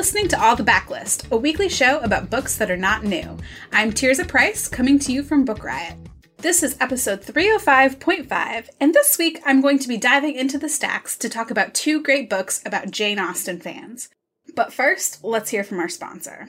Listening to All the Backlist, a weekly show about books that are not new. I'm Tirzah Price, coming to you from Book Riot. This is episode 305.5, and this week I'm going to be diving into the stacks to talk about two great books about Jane Austen fans. But first, let's hear from our sponsor.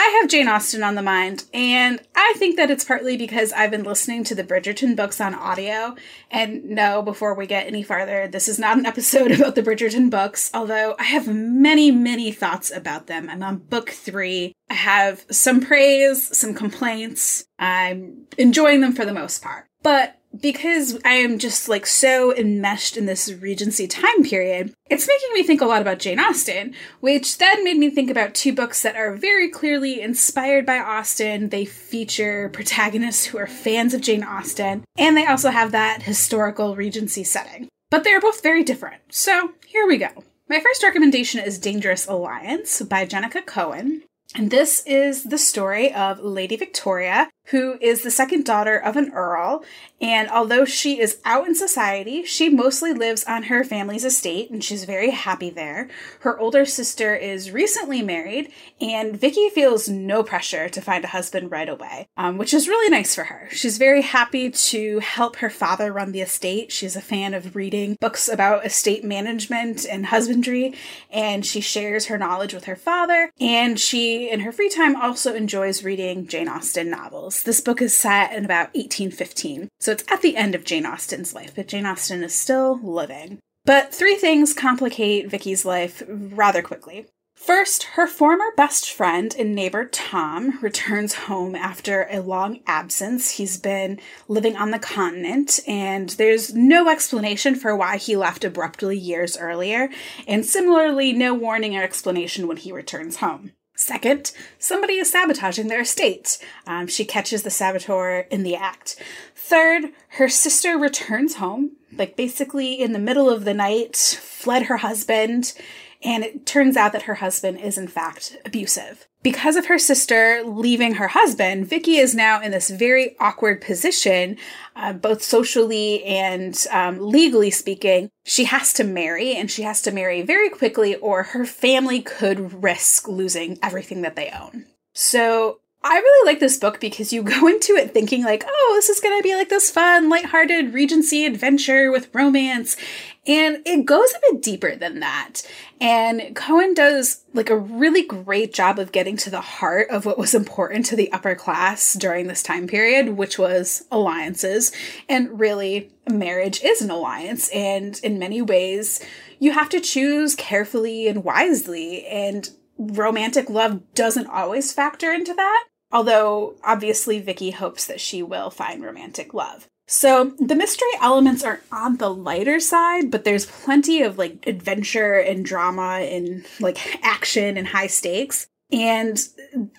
I have Jane Austen on the mind, and I think that it's partly because I've been listening to the Bridgerton books on audio. And no, before we get any farther, this is not an episode about the Bridgerton books, although I have many, many thoughts about them. I'm on book three. I have some praise, some complaints. I'm enjoying them for the most part. But because I am just like so enmeshed in this Regency time period, it's making me think a lot about Jane Austen, which then made me think about two books that are very clearly inspired by Austen. They feature protagonists who are fans of Jane Austen, and they also have that historical Regency setting. But they are both very different. So here we go. My first recommendation is Dangerous Alliance by Jennieke Cohen. And this is the story of Lady Victoria, who is the second daughter of an earl. And although she is out in society, she mostly lives on her family's estate and she's very happy there. Her older sister is recently married, and Vicky feels no pressure to find a husband right away, um, which is really nice for her. She's very happy to help her father run the estate. She's a fan of reading books about estate management and husbandry, and she shares her knowledge with her father. And she, in her free time, also enjoys reading Jane Austen novels. This book is set in about 1815, so it's at the end of Jane Austen's life, but Jane Austen is still living. But three things complicate Vicky's life rather quickly. First, her former best friend and neighbor Tom returns home after a long absence. He's been living on the continent, and there's no explanation for why he left abruptly years earlier, and similarly, no warning or explanation when he returns home. Second, somebody is sabotaging their estate. Um, she catches the saboteur in the act. Third, her sister returns home, like basically in the middle of the night, fled her husband, and it turns out that her husband is in fact abusive. Because of her sister leaving her husband, Vicky is now in this very awkward position, uh, both socially and um, legally speaking. She has to marry, and she has to marry very quickly, or her family could risk losing everything that they own. So I really like this book because you go into it thinking like, oh, this is going to be like this fun, lighthearted Regency adventure with romance. And it goes a bit deeper than that. And Cohen does like a really great job of getting to the heart of what was important to the upper class during this time period, which was alliances. And really, marriage is an alliance. And in many ways, you have to choose carefully and wisely. And romantic love doesn't always factor into that. Although, obviously, Vicky hopes that she will find romantic love. So the mystery elements are on the lighter side, but there's plenty of like adventure and drama and like action and high stakes. And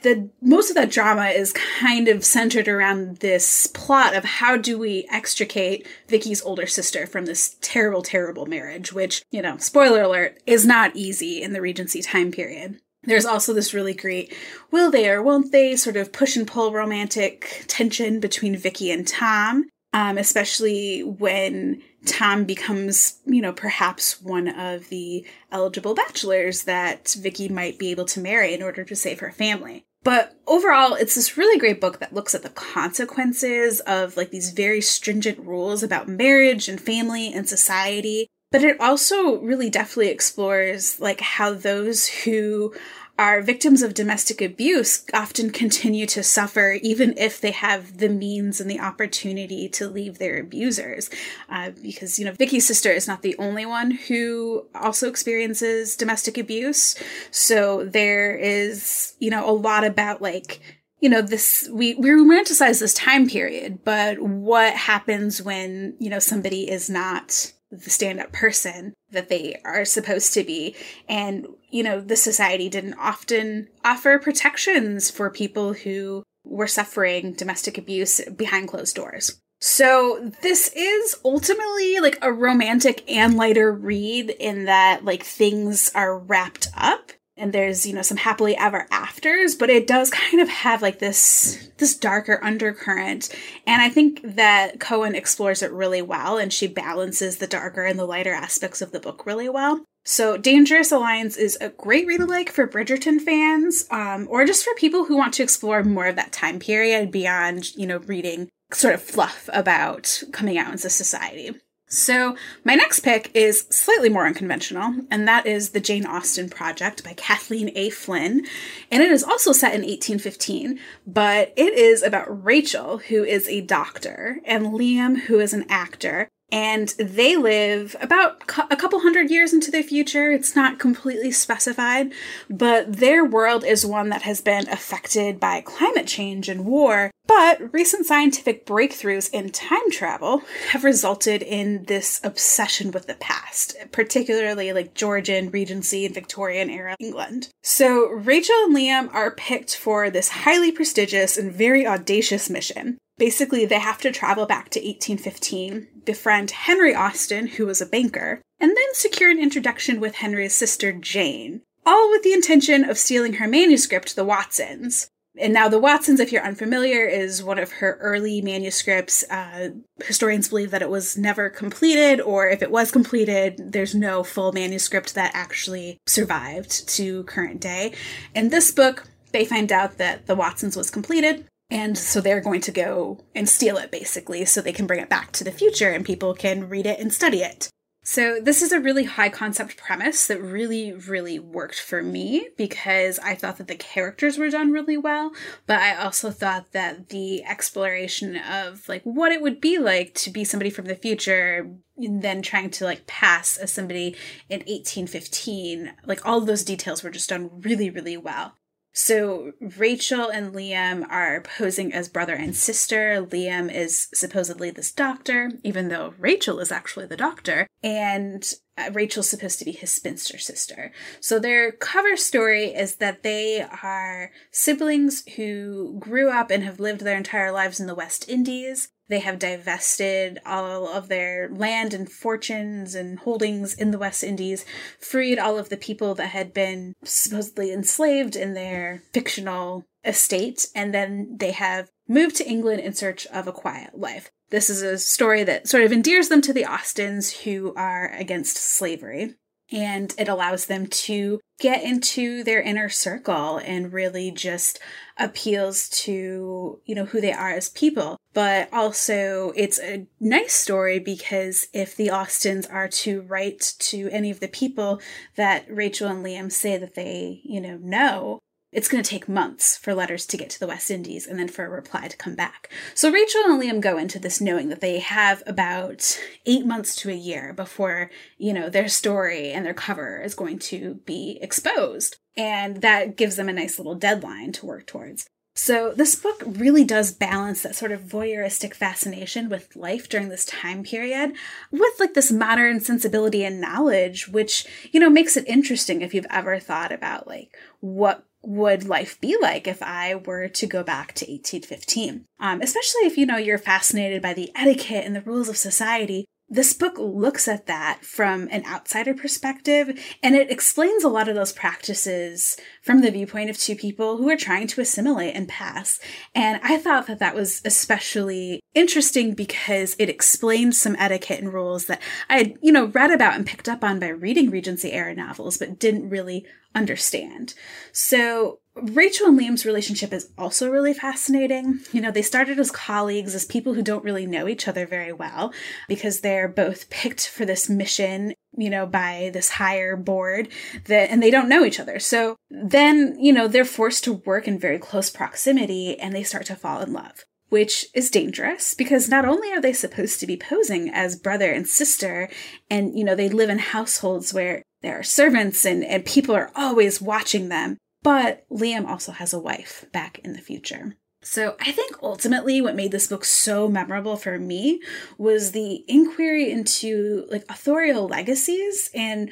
the most of that drama is kind of centered around this plot of how do we extricate Vicky's older sister from this terrible, terrible marriage, which, you know, spoiler alert, is not easy in the Regency time period. There's also this really great will they or won't they sort of push and pull romantic tension between Vicky and Tom, um, especially when Tom becomes, you know, perhaps one of the eligible bachelors that Vicky might be able to marry in order to save her family. But overall, it's this really great book that looks at the consequences of like these very stringent rules about marriage and family and society. But it also really definitely explores like how those who are victims of domestic abuse often continue to suffer even if they have the means and the opportunity to leave their abusers. Uh, because you know vicky's sister is not the only one who also experiences domestic abuse. So there is you know a lot about like you know this we we romanticize this time period but what happens when you know somebody is not the stand-up person that they are supposed to be. And you know the society didn't often offer protections for people who were suffering domestic abuse behind closed doors. So this is ultimately like a romantic and lighter read in that like things are wrapped up and there's you know some happily ever afters but it does kind of have like this this darker undercurrent. And i think that cohen explores it really well and she balances the darker and the lighter aspects of the book really well. So dangerous alliance is a great read alike for bridgerton fans um, or just for people who want to explore more of that time period beyond you know reading sort of fluff about coming out into society so, my next pick is slightly more unconventional, and that is The Jane Austen Project by Kathleen A. Flynn. And it is also set in 1815, but it is about Rachel, who is a doctor, and Liam, who is an actor and they live about a couple hundred years into the future. It's not completely specified, but their world is one that has been affected by climate change and war. But recent scientific breakthroughs in time travel have resulted in this obsession with the past, particularly like Georgian, Regency, and Victorian era England. So Rachel and Liam are picked for this highly prestigious and very audacious mission. Basically, they have to travel back to 1815, befriend Henry Austen, who was a banker, and then secure an introduction with Henry's sister Jane, all with the intention of stealing her manuscript, The Watsons. And now, The Watsons, if you're unfamiliar, is one of her early manuscripts. Uh, historians believe that it was never completed, or if it was completed, there's no full manuscript that actually survived to current day. In this book, they find out that The Watsons was completed, and so they're going to go and steal it basically so they can bring it back to the future and people can read it and study it. So, this is a really high concept premise that really, really worked for me because I thought that the characters were done really well, but I also thought that the exploration of like what it would be like to be somebody from the future, and then trying to like pass as somebody in 1815, like all those details were just done really, really well. So Rachel and Liam are posing as brother and sister. Liam is supposedly this doctor, even though Rachel is actually the doctor. And Uh, Rachel's supposed to be his spinster sister. So their cover story is that they are siblings who grew up and have lived their entire lives in the West Indies. They have divested all of their land and fortunes and holdings in the West Indies, freed all of the people that had been supposedly enslaved in their fictional estate, and then they have moved to England in search of a quiet life. This is a story that sort of endears them to the Austens who are against slavery and it allows them to get into their inner circle and really just appeals to you know who they are as people but also it's a nice story because if the austens are to write to any of the people that rachel and liam say that they you know know it's going to take months for letters to get to the West Indies and then for a reply to come back. So Rachel and Liam go into this knowing that they have about eight months to a year before, you know, their story and their cover is going to be exposed. And that gives them a nice little deadline to work towards. So, this book really does balance that sort of voyeuristic fascination with life during this time period with like this modern sensibility and knowledge, which, you know, makes it interesting if you've ever thought about like what would life be like if I were to go back to 1815? Um, especially if, you know, you're fascinated by the etiquette and the rules of society. This book looks at that from an outsider perspective, and it explains a lot of those practices from the viewpoint of two people who are trying to assimilate and pass. And I thought that that was especially interesting because it explained some etiquette and rules that I had, you know, read about and picked up on by reading Regency era novels, but didn't really understand. So Rachel and Liam's relationship is also really fascinating. You know, they started as colleagues, as people who don't really know each other very well, because they're both picked for this mission, you know, by this higher board that, and they don't know each other. So then, you know, they're forced to work in very close proximity and they start to fall in love which is dangerous because not only are they supposed to be posing as brother and sister and you know they live in households where there are servants and, and people are always watching them but Liam also has a wife back in the future. So I think ultimately what made this book so memorable for me was the inquiry into like authorial legacies and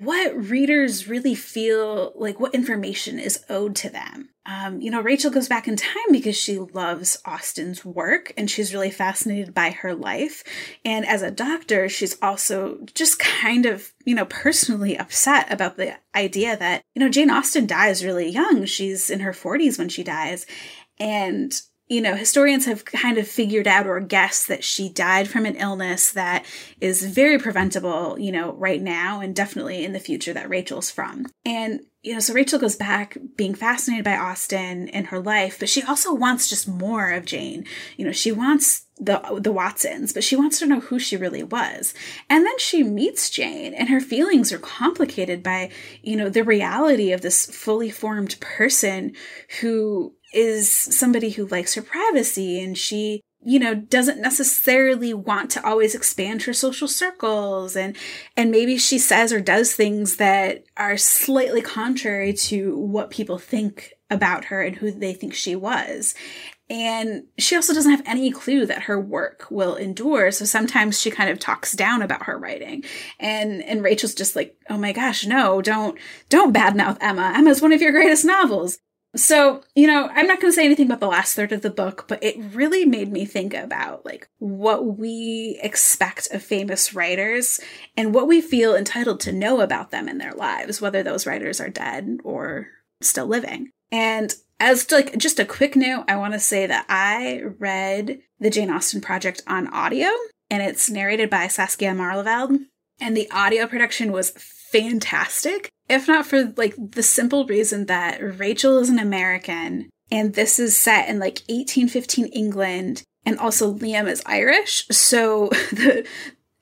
what readers really feel like what information is owed to them. Um, you know, Rachel goes back in time because she loves Austen's work and she's really fascinated by her life. And as a doctor, she's also just kind of, you know, personally upset about the idea that, you know, Jane Austen dies really young. She's in her 40s when she dies. And you know, historians have kind of figured out or guessed that she died from an illness that is very preventable, you know, right now and definitely in the future that Rachel's from. And, you know, so Rachel goes back being fascinated by Austen and her life, but she also wants just more of Jane. You know, she wants the the Watsons, but she wants to know who she really was. And then she meets Jane and her feelings are complicated by, you know, the reality of this fully formed person who is somebody who likes her privacy and she you know doesn't necessarily want to always expand her social circles. And and maybe she says or does things that are slightly contrary to what people think about her and who they think she was. And she also doesn't have any clue that her work will endure. So sometimes she kind of talks down about her writing. And and rachel's just like oh my gosh no don't don't badmouth emma. Emma's one of your greatest novels so, you know, I'm not going to say anything about the last third of the book, but it really made me think about like what we expect of famous writers and what we feel entitled to know about them in their lives, whether those writers are dead or still living. And as to, like just a quick note, I want to say that I read the Jane Austen project on audio and it's narrated by Saskia Marleveld and the audio production was fantastic if not for like the simple reason that Rachel is an American and this is set in like 1815 England and also Liam is Irish. So the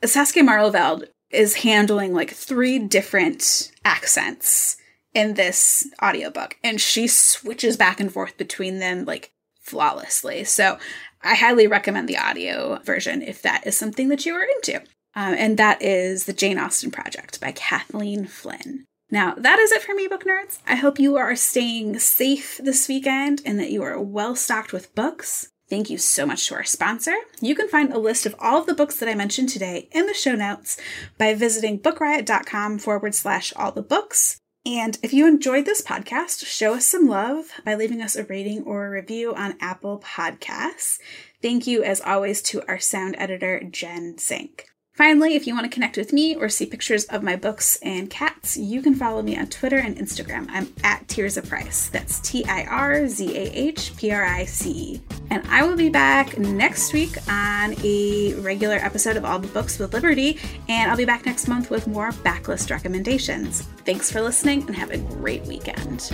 Saskia Marleveld is handling like three different accents in this audiobook and she switches back and forth between them like flawlessly. So I highly recommend the audio version if that is something that you are into. Um, and that is The Jane Austen Project by Kathleen Flynn. Now, that is it for me, book nerds. I hope you are staying safe this weekend and that you are well stocked with books. Thank you so much to our sponsor. You can find a list of all of the books that I mentioned today in the show notes by visiting bookriot.com forward slash all the books. And if you enjoyed this podcast, show us some love by leaving us a rating or a review on Apple Podcasts. Thank you, as always, to our sound editor, Jen Sink. Finally, if you want to connect with me or see pictures of my books and cats, you can follow me on Twitter and Instagram. I'm at Tirzah Price. That's T I R Z A H P R I C E. And I will be back next week on a regular episode of All the Books with Liberty, and I'll be back next month with more backlist recommendations. Thanks for listening and have a great weekend.